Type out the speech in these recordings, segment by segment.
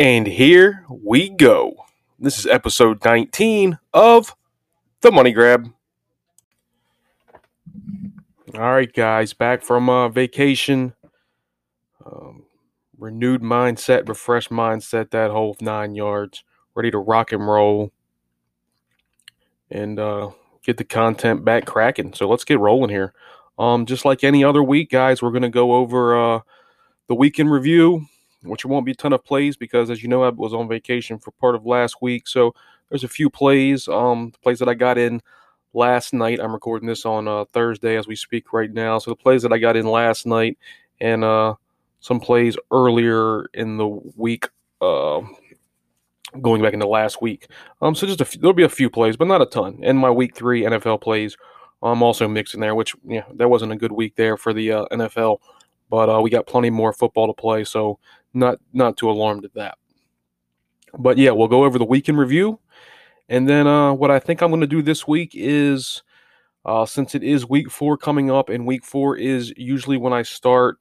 And here we go. This is episode 19 of The Money Grab. All right, guys, back from uh, vacation. Um, renewed mindset, refreshed mindset, that whole nine yards, ready to rock and roll and uh, get the content back cracking. So let's get rolling here. Um, just like any other week, guys, we're going to go over uh, the weekend review, which won't be a ton of plays because, as you know, I was on vacation for part of last week. So there's a few plays, um, plays that I got in last night. I'm recording this on uh, Thursday as we speak right now. So the plays that I got in last night and uh, some plays earlier in the week, uh, going back into last week. Um, so just a few, there'll be a few plays, but not a ton. And my week three NFL plays I'm also mixing there, which yeah, that wasn't a good week there for the uh, NFL, but uh, we got plenty more football to play, so not not too alarmed at that. But yeah, we'll go over the weekend review, and then uh, what I think I'm going to do this week is, uh, since it is week four coming up, and week four is usually when I start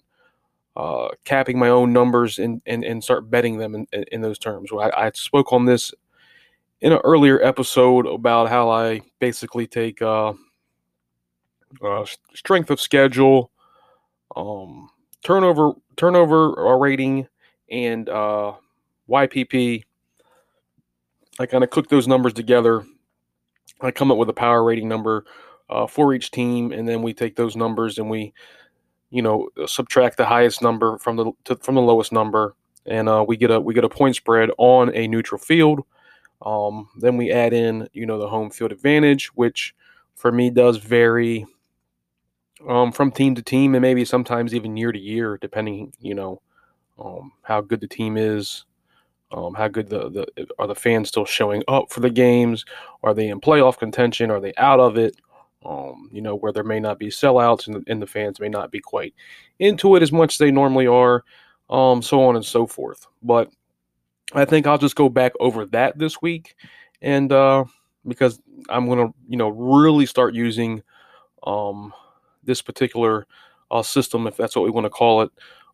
uh, capping my own numbers and, and, and start betting them in, in those terms. I, I spoke on this in an earlier episode about how I basically take uh, uh, strength of schedule, um, turnover turnover rating, and uh, YPP. I kind of cook those numbers together. I come up with a power rating number uh, for each team, and then we take those numbers and we, you know, subtract the highest number from the to, from the lowest number, and uh, we get a we get a point spread on a neutral field. Um, then we add in, you know, the home field advantage, which for me does vary um, from team to team and maybe sometimes even year to year, depending, you know, um, how good the team is, um, how good the, the are the fans still showing up for the games? Are they in playoff contention? Are they out of it? Um, you know, where there may not be sellouts and the, and the fans may not be quite into it as much as they normally are, um, so on and so forth. But I think I'll just go back over that this week, and uh, because I'm gonna, you know, really start using um, this particular uh, system, if that's what we want to call it,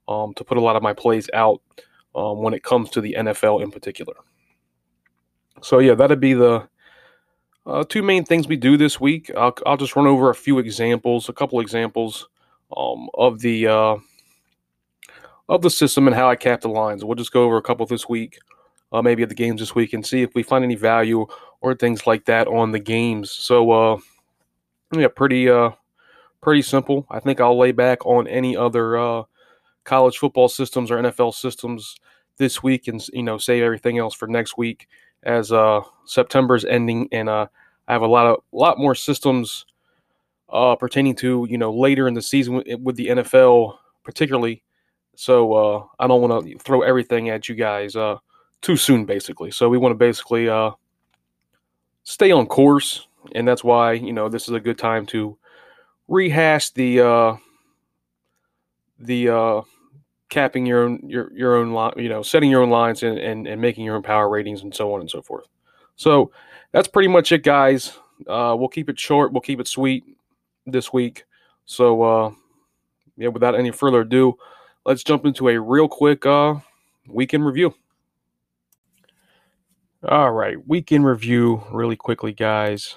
um, to put a lot of my plays out um, when it comes to the NFL in particular. So yeah, that'd be the uh, two main things we do this week. I'll, I'll, just run over a few examples, a couple examples um, of the uh, of the system and how I cap the lines. We'll just go over a couple this week, uh, maybe at the games this week, and see if we find any value or things like that on the games. So uh, yeah, pretty uh, pretty simple. I think I'll lay back on any other uh, college football systems or NFL systems this week, and you know save everything else for next week as uh, September's ending, and uh, I have a lot of lot more systems uh, pertaining to you know later in the season with, with the NFL, particularly. So uh, I don't want to throw everything at you guys uh, too soon, basically. So we want to basically uh, stay on course, and that's why you know this is a good time to rehash the uh, the uh, capping your own your your own line, you know, setting your own lines and, and and making your own power ratings and so on and so forth. So that's pretty much it, guys. Uh, we'll keep it short. We'll keep it sweet this week. So uh, yeah, without any further ado, let's jump into a real quick uh, weekend review. All right, weekend review, really quickly, guys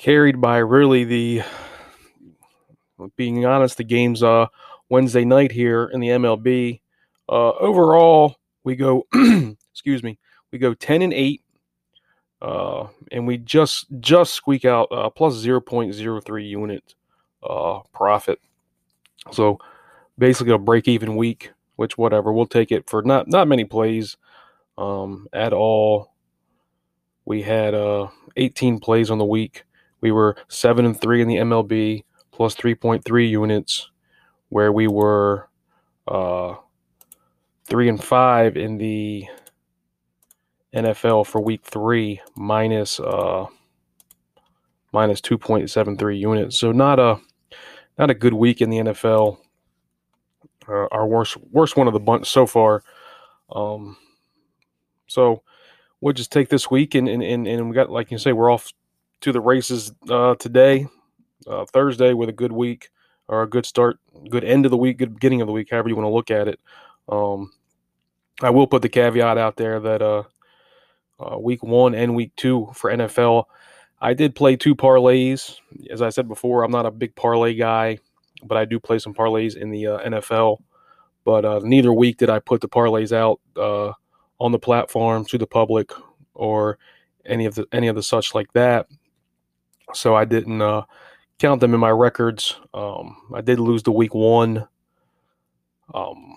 carried by really the being honest, the game's uh Wednesday night here in the MLB. Uh, overall, we go excuse me, we go ten and eight, uh, and we just just squeak out uh, plus zero point zero three unit uh, profit. So basically a break even week, which whatever we'll take it for not not many plays um, at all. We had uh 18 plays on the week. We were seven and three in the MLB, plus 3.3 units, where we were uh, three and five in the NFL for week three, minus, uh, minus 2.73 units. So not a not a good week in the NFL. Uh, our worst worst one of the bunch so far. Um, so we'll just take this week and and, and, and we got like you say we're off to the races uh, today, uh, Thursday, with a good week or a good start, good end of the week, good beginning of the week, however you want to look at it. Um, I will put the caveat out there that uh, uh, week one and week two for NFL, I did play two parlays. As I said before, I'm not a big parlay guy, but I do play some parlays in the uh, NFL. But uh, neither week did I put the parlays out uh, on the platform to the public or any of the any of the such like that. So I didn't uh, count them in my records. Um, I did lose the week one um,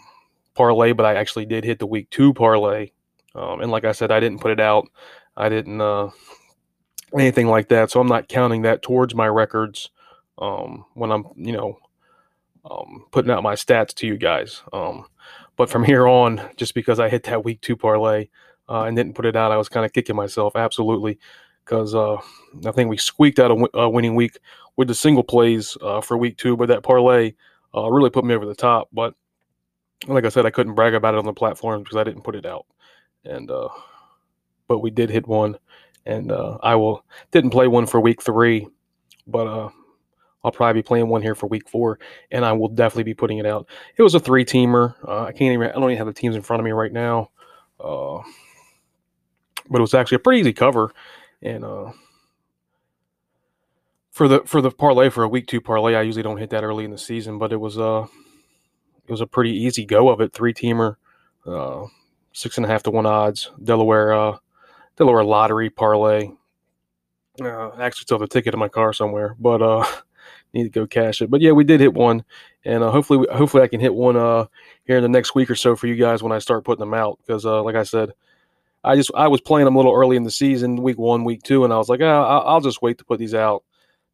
parlay, but I actually did hit the week two parlay. Um, and like I said, I didn't put it out. I didn't uh, anything like that. So I'm not counting that towards my records um, when I'm, you know, um, putting out my stats to you guys. Um, but from here on, just because I hit that week two parlay uh, and didn't put it out, I was kind of kicking myself absolutely because uh, I think we squeaked out a, w- a winning week with the single plays uh, for week two, but that parlay uh, really put me over the top. But like I said, I couldn't brag about it on the platform because I didn't put it out. And uh, but we did hit one, and uh, I will didn't play one for week three, but uh, I'll probably be playing one here for week four, and I will definitely be putting it out. It was a three teamer. Uh, I can't even. I don't even have the teams in front of me right now. But it was actually a pretty easy cover, and for the for the parlay for a week two parlay, I usually don't hit that early in the season, but it was uh it was a pretty easy go of it. Three teamer, uh, six and a half to one odds. Delaware uh, Delaware lottery parlay. Uh, actually still have a ticket in my car somewhere, but uh, need to go cash it. But yeah, we did hit one, and uh, hopefully, hopefully I can hit one uh here in the next week or so for you guys when I start putting them out. Because uh, like I said, I just I was playing them a little early in the season, week one, week two, and I was like, oh, I'll just wait to put these out,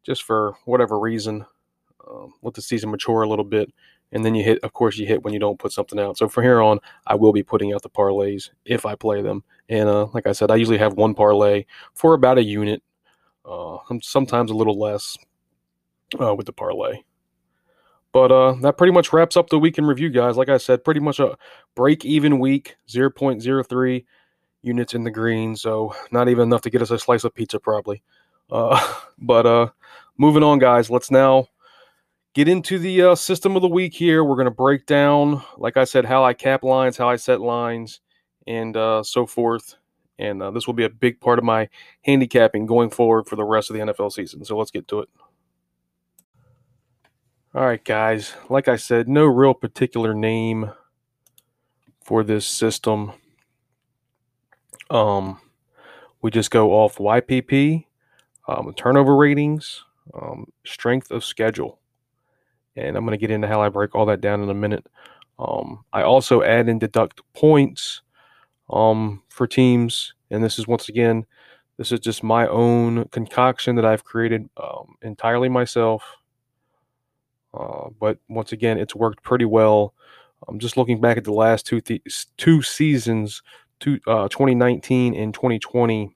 just for whatever reason, um, let the season mature a little bit, and then you hit. Of course, you hit when you don't put something out. So from here on, I will be putting out the parlays if I play them. And uh, like I said, I usually have one parlay for about a unit, uh, sometimes a little less uh, with the parlay. But uh, that pretty much wraps up the week in review, guys. Like I said, pretty much a break even week, 0.03 units in the green. So not even enough to get us a slice of pizza, probably. Uh, but uh, moving on, guys, let's now get into the uh, system of the week here. We're going to break down, like I said, how I cap lines, how I set lines, and uh, so forth. And uh, this will be a big part of my handicapping going forward for the rest of the NFL season. So let's get to it. All right, guys. Like I said, no real particular name for this system. Um, we just go off YPP, um, turnover ratings, um, strength of schedule, and I'm going to get into how I break all that down in a minute. Um, I also add and deduct points um, for teams, and this is once again, this is just my own concoction that I've created um, entirely myself. Uh, but once again, it's worked pretty well. I'm just looking back at the last two th- two seasons, two, uh, 2019 and 2020.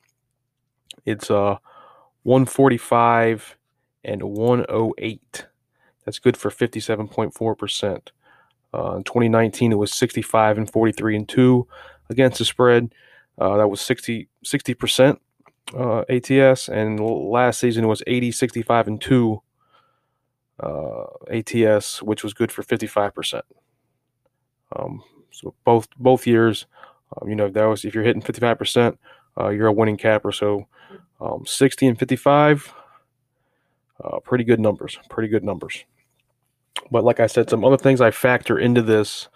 It's uh 145 and 108. That's good for 57.4 percent. Uh, in 2019, it was 65 and 43 and two against the spread. Uh, that was 60 percent uh, ATS, and last season it was 80, 65 and two uh, ATS, which was good for 55%. Um, so both both years, um, you know, that was if you're hitting 55%, uh, you're a winning capper. So um, 60 and 55, uh, pretty good numbers. Pretty good numbers. But like I said, some other things I factor into this.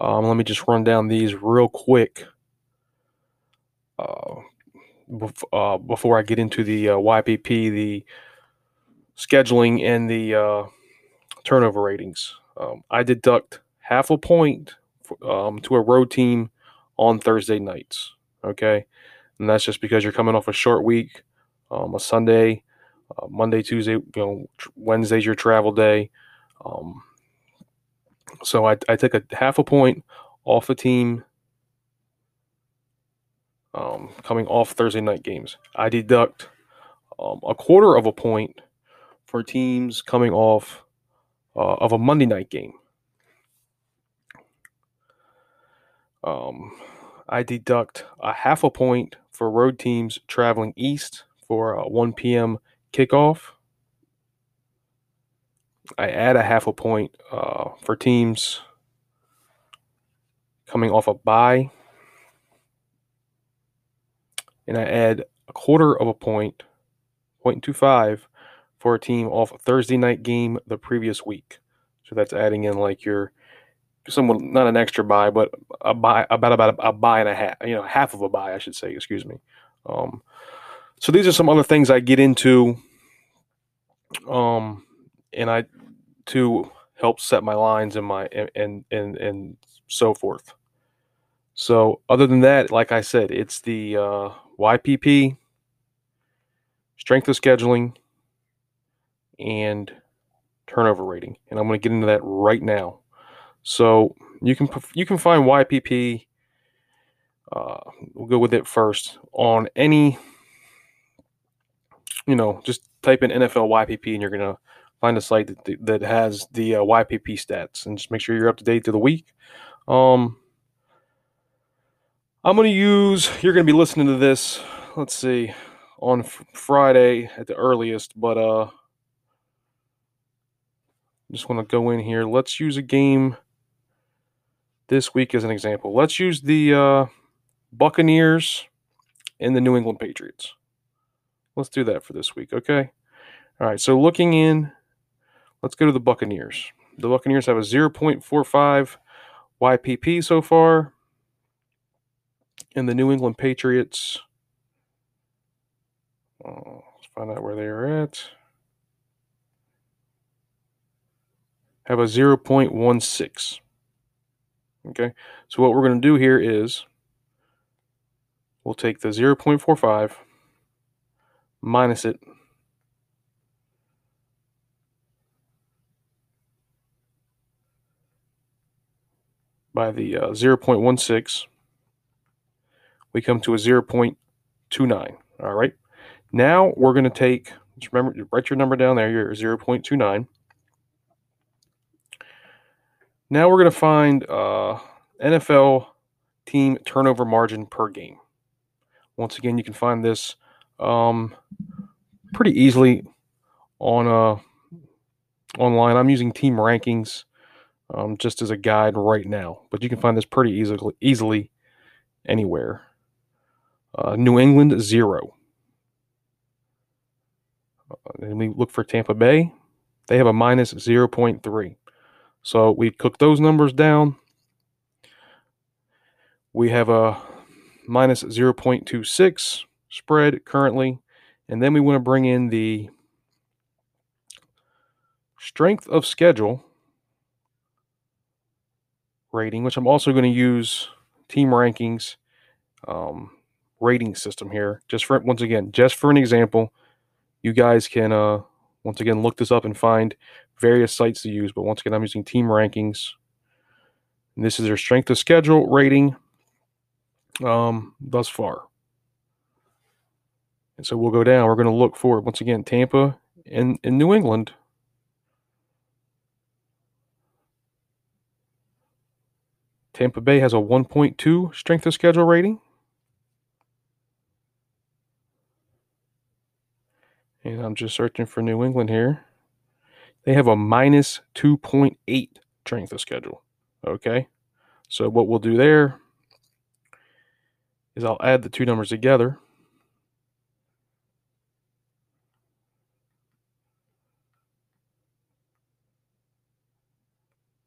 Um, let me just run down these real quick. Uh, bef- uh, before I get into the uh, YPP, the scheduling and the uh, turnover ratings. Um, I deduct half a point um, to a road team on Thursday nights. Okay, and that's just because you're coming off a short week, um, a Sunday, uh, Monday, Tuesday, you know, tr- Wednesday's your travel day. Um, so I, I take a half a point off a team um, coming off Thursday night games. I deduct um, a quarter of a point for teams coming off uh, of a Monday night game. Um, I deduct a half a point for road teams traveling east for a 1 p.m. kickoff. I add a half a point uh, for teams coming off a bye. And I add a quarter of a point, 0.25, for a team off a Thursday night game the previous week. So that's adding in like your somewhat not an extra bye, but a bye about about a, a bye and a half, you know, half of a bye, I should say. Excuse me. Um, so these are some other things I get into, um, and I to help set my lines and my and and and so forth. So other than that, like I said, it's the uh, YPP, strength of scheduling, and turnover rating, and I'm going to get into that right now. So you can you can find YPP. Uh, we'll go with it first on any. You know, just type in NFL YPP, and you're gonna find a site that that has the uh, YPP stats, and just make sure you're up to date to the week. Um, I'm gonna use. You're gonna be listening to this. Let's see, on f- Friday at the earliest, but uh just want to go in here. Let's use a game this week as an example. Let's use the uh, Buccaneers and the New England Patriots. Let's do that for this week, okay? All right, so looking in, let's go to the Buccaneers. The Buccaneers have a 0.45 YPP so far. And the New England Patriots, uh, let's find out where they are at. have a 0.16. Okay, so what we're going to do here is we'll take the 0.45 minus it by the uh, 0.16. We come to a 0.29. All right. Now we're going to take, just remember, write your number down there, your 0.29. Now we're going to find uh, NFL team turnover margin per game. Once again, you can find this um, pretty easily on uh, online. I'm using team rankings um, just as a guide right now, but you can find this pretty easily easily anywhere. Uh, New England zero. Uh, and we look for Tampa Bay. They have a minus 0.3. So we cook those numbers down. We have a minus 0.26 spread currently. And then we want to bring in the strength of schedule rating, which I'm also going to use team rankings um, rating system here. Just for once again, just for an example, you guys can uh, once again look this up and find various sites to use, but once again, I'm using team rankings. And this is their strength of schedule rating um, thus far. And so we'll go down. We're going to look for, once again, Tampa and, and New England. Tampa Bay has a 1.2 strength of schedule rating. And I'm just searching for New England here. They have a minus 2.8 strength of schedule. Okay. So what we'll do there is I'll add the two numbers together.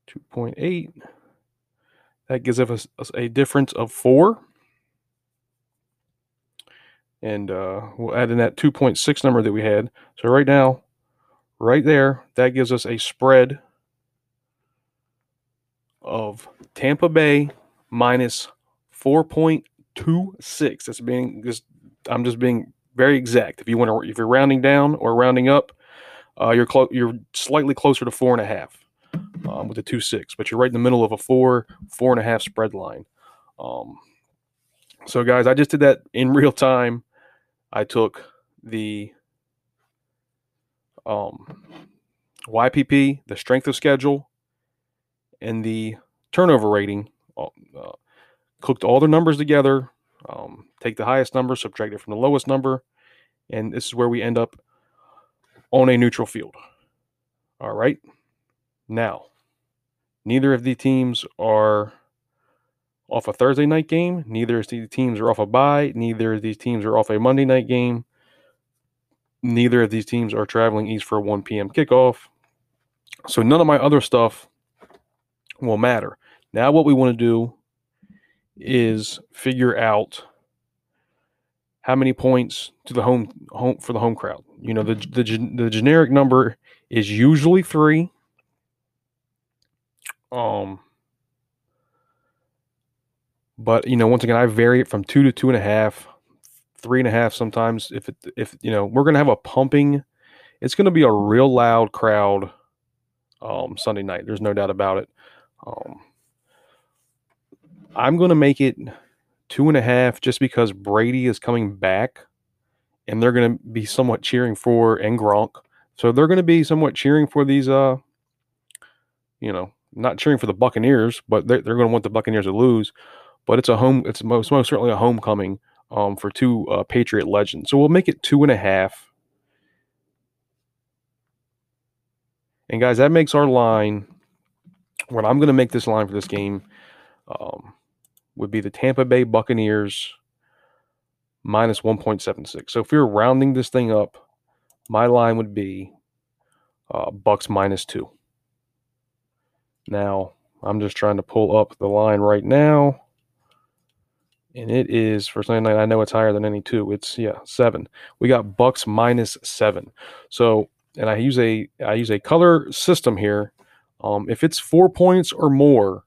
Two point eight. That gives us a difference of four. And uh, we'll add in that 2.6 number that we had. So right now, right there, that gives us a spread of Tampa Bay minus 4.26. That's being just I'm just being very exact. If you want to, if you're rounding down or rounding up, uh, you're clo- you're slightly closer to four and a half um, with a two six, but you're right in the middle of a four four and a half spread line. Um, so guys, I just did that in real time. I took the um, YPP, the strength of schedule, and the turnover rating. Uh, uh, cooked all the numbers together. Um, take the highest number, subtract it from the lowest number, and this is where we end up on a neutral field. All right. Now, neither of the teams are off a Thursday night game. Neither of these teams are off a bye. Neither of these teams are off a Monday night game. Neither of these teams are traveling east for a 1 p.m. kickoff. So none of my other stuff will matter. Now, what we want to do is figure out how many points to the home home for the home crowd. You know, the the, the generic number is usually three. Um, but you know, once again, I vary it from two to two and a half, three and a half sometimes. If it if you know we're gonna have a pumping, it's gonna be a real loud crowd. Um, Sunday night, there's no doubt about it. Um, I'm gonna make it two and a half just because Brady is coming back, and they're gonna be somewhat cheering for and Gronk. So they're to be somewhat cheering for these, uh, you know, not cheering for the Buccaneers, but they're, they're to want the Buccaneers to lose. But it's a home, it's most, most certainly a homecoming um, for two uh, Patriot legends. So we'll make it two and a half. And guys, that makes our line. What I'm going to make this line for this game um, would be the Tampa Bay Buccaneers minus 1.76. So if you're rounding this thing up, my line would be uh, Bucks minus two. Now, I'm just trying to pull up the line right now. And it is for Sunday night. I know it's higher than any two. It's yeah, seven. We got Bucks minus seven. So, and I use a I use a color system here. Um, if it's four points or more,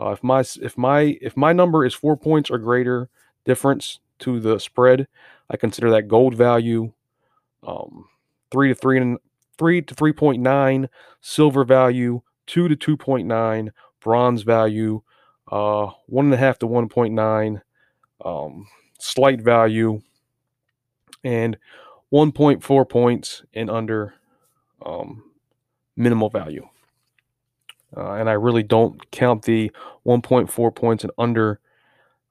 uh, if my if my if my number is four points or greater difference to the spread, I consider that gold value um, three to three and three to three point nine silver value, two to two point nine bronze value, uh, one and a half to one point nine um, slight value, and one point four points and under um, minimal value. Uh, and I really don't count the 1.4 points and under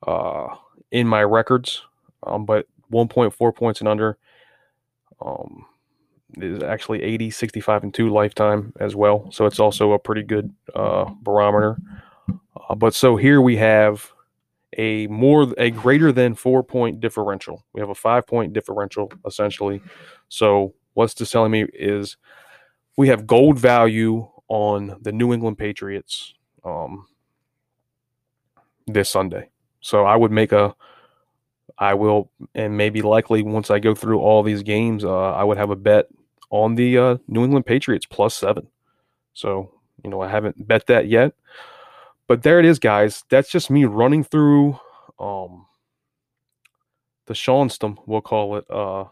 uh, in my records, um, but 1.4 points and under um, is actually 80, 65, and 2 lifetime as well. So it's also a pretty good uh, barometer. Uh, but so here we have a more a greater than four point differential. We have a five point differential essentially. So what's this telling me is we have gold value on the New England Patriots um, this Sunday. So I would make a I will, and maybe likely once I go through all these games, uh, I would have a bet on the uh, New England Patriots plus seven. So, you know, I haven't bet that yet. But there it is, guys. That's just me running through um, the Shawnstom, we'll call it, uh,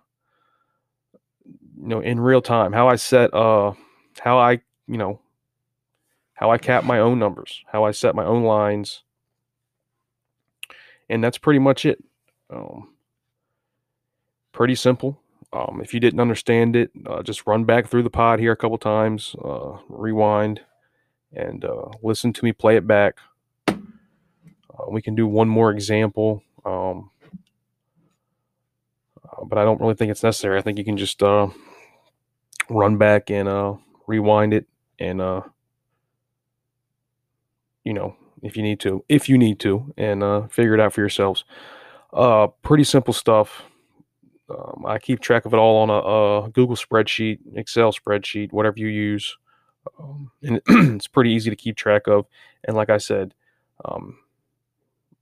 you know, in real time. How I set, uh, how I, you know, how I cap my own numbers, how I set my own lines. And that's pretty much it. Um, pretty simple. Um, if you didn't understand it, uh, just run back through the pod here a couple times, uh, rewind, and uh, listen to me play it back. Uh, we can do one more example, um, uh, but I don't really think it's necessary. I think you can just uh, run back and rewind it, and you know, if you need to, if you need to, and figure it out for yourselves. Uh, pretty simple stuff. Um, I keep track of it all on a, a, Google spreadsheet, Excel spreadsheet, whatever you use. Um, and it's pretty easy to keep track of. And like I said, um,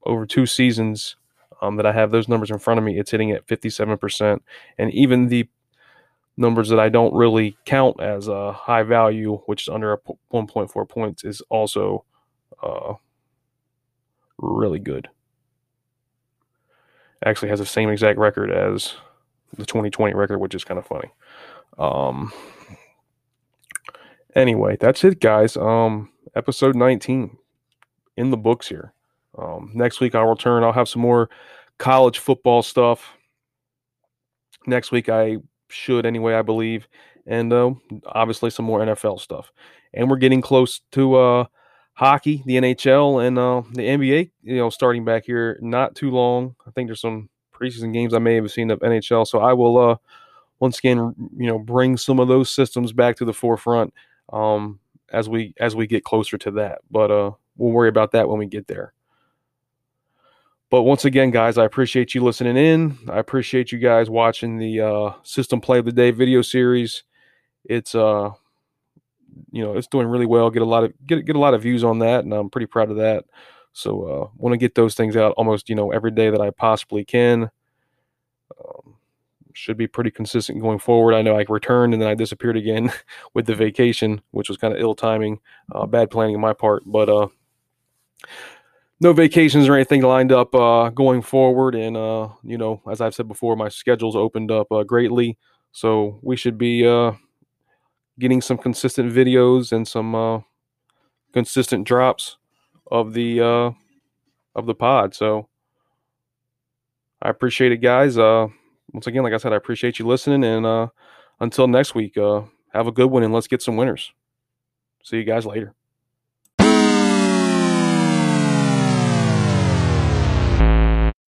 over two seasons um, that I have those numbers in front of me, it's hitting at 57%. And even the numbers that I don't really count as a high value, which is under 1.4 points, is also uh, really good actually has the same exact record as the 2020 record, which is kind of funny. Um, anyway, that's it, guys. Um, episode 19 in the books here. Um, next week I'll return. I'll have some more college football stuff. Next week I should anyway, I believe, and uh, obviously some more NFL stuff. And we're getting close to uh, hockey, the NHL, and uh, the NBA. You know, starting back here not too long. I think there's some preseason games I may have seen of NHL. So I will uh, once again, you know, bring some of those systems back to the forefront um, as we as we get closer to that. But uh, we'll worry about that when we get there. But once again, guys, I appreciate you listening in. I appreciate you guys watching the uh, System Play of the Day video series. It's uh, you know, it's doing really well. Get a lot of get get a lot of views on that, and I'm pretty proud of that. So, uh, want to get those things out almost you know every day that I possibly can. Should be pretty consistent going forward. I know I returned and then I disappeared again with the vacation, which was kind of ill timing, uh, bad planning on my part. But uh, no vacations or anything lined up uh, going forward. And, uh, you know, as I've said before, my schedule's opened up uh, greatly. So we should be uh, getting some consistent videos and some consistent drops of the of the pod. So I appreciate it, guys. Once again, like I said, I appreciate you listening. And uh, until next week, uh, have a good one and let's get some winners. See you guys later.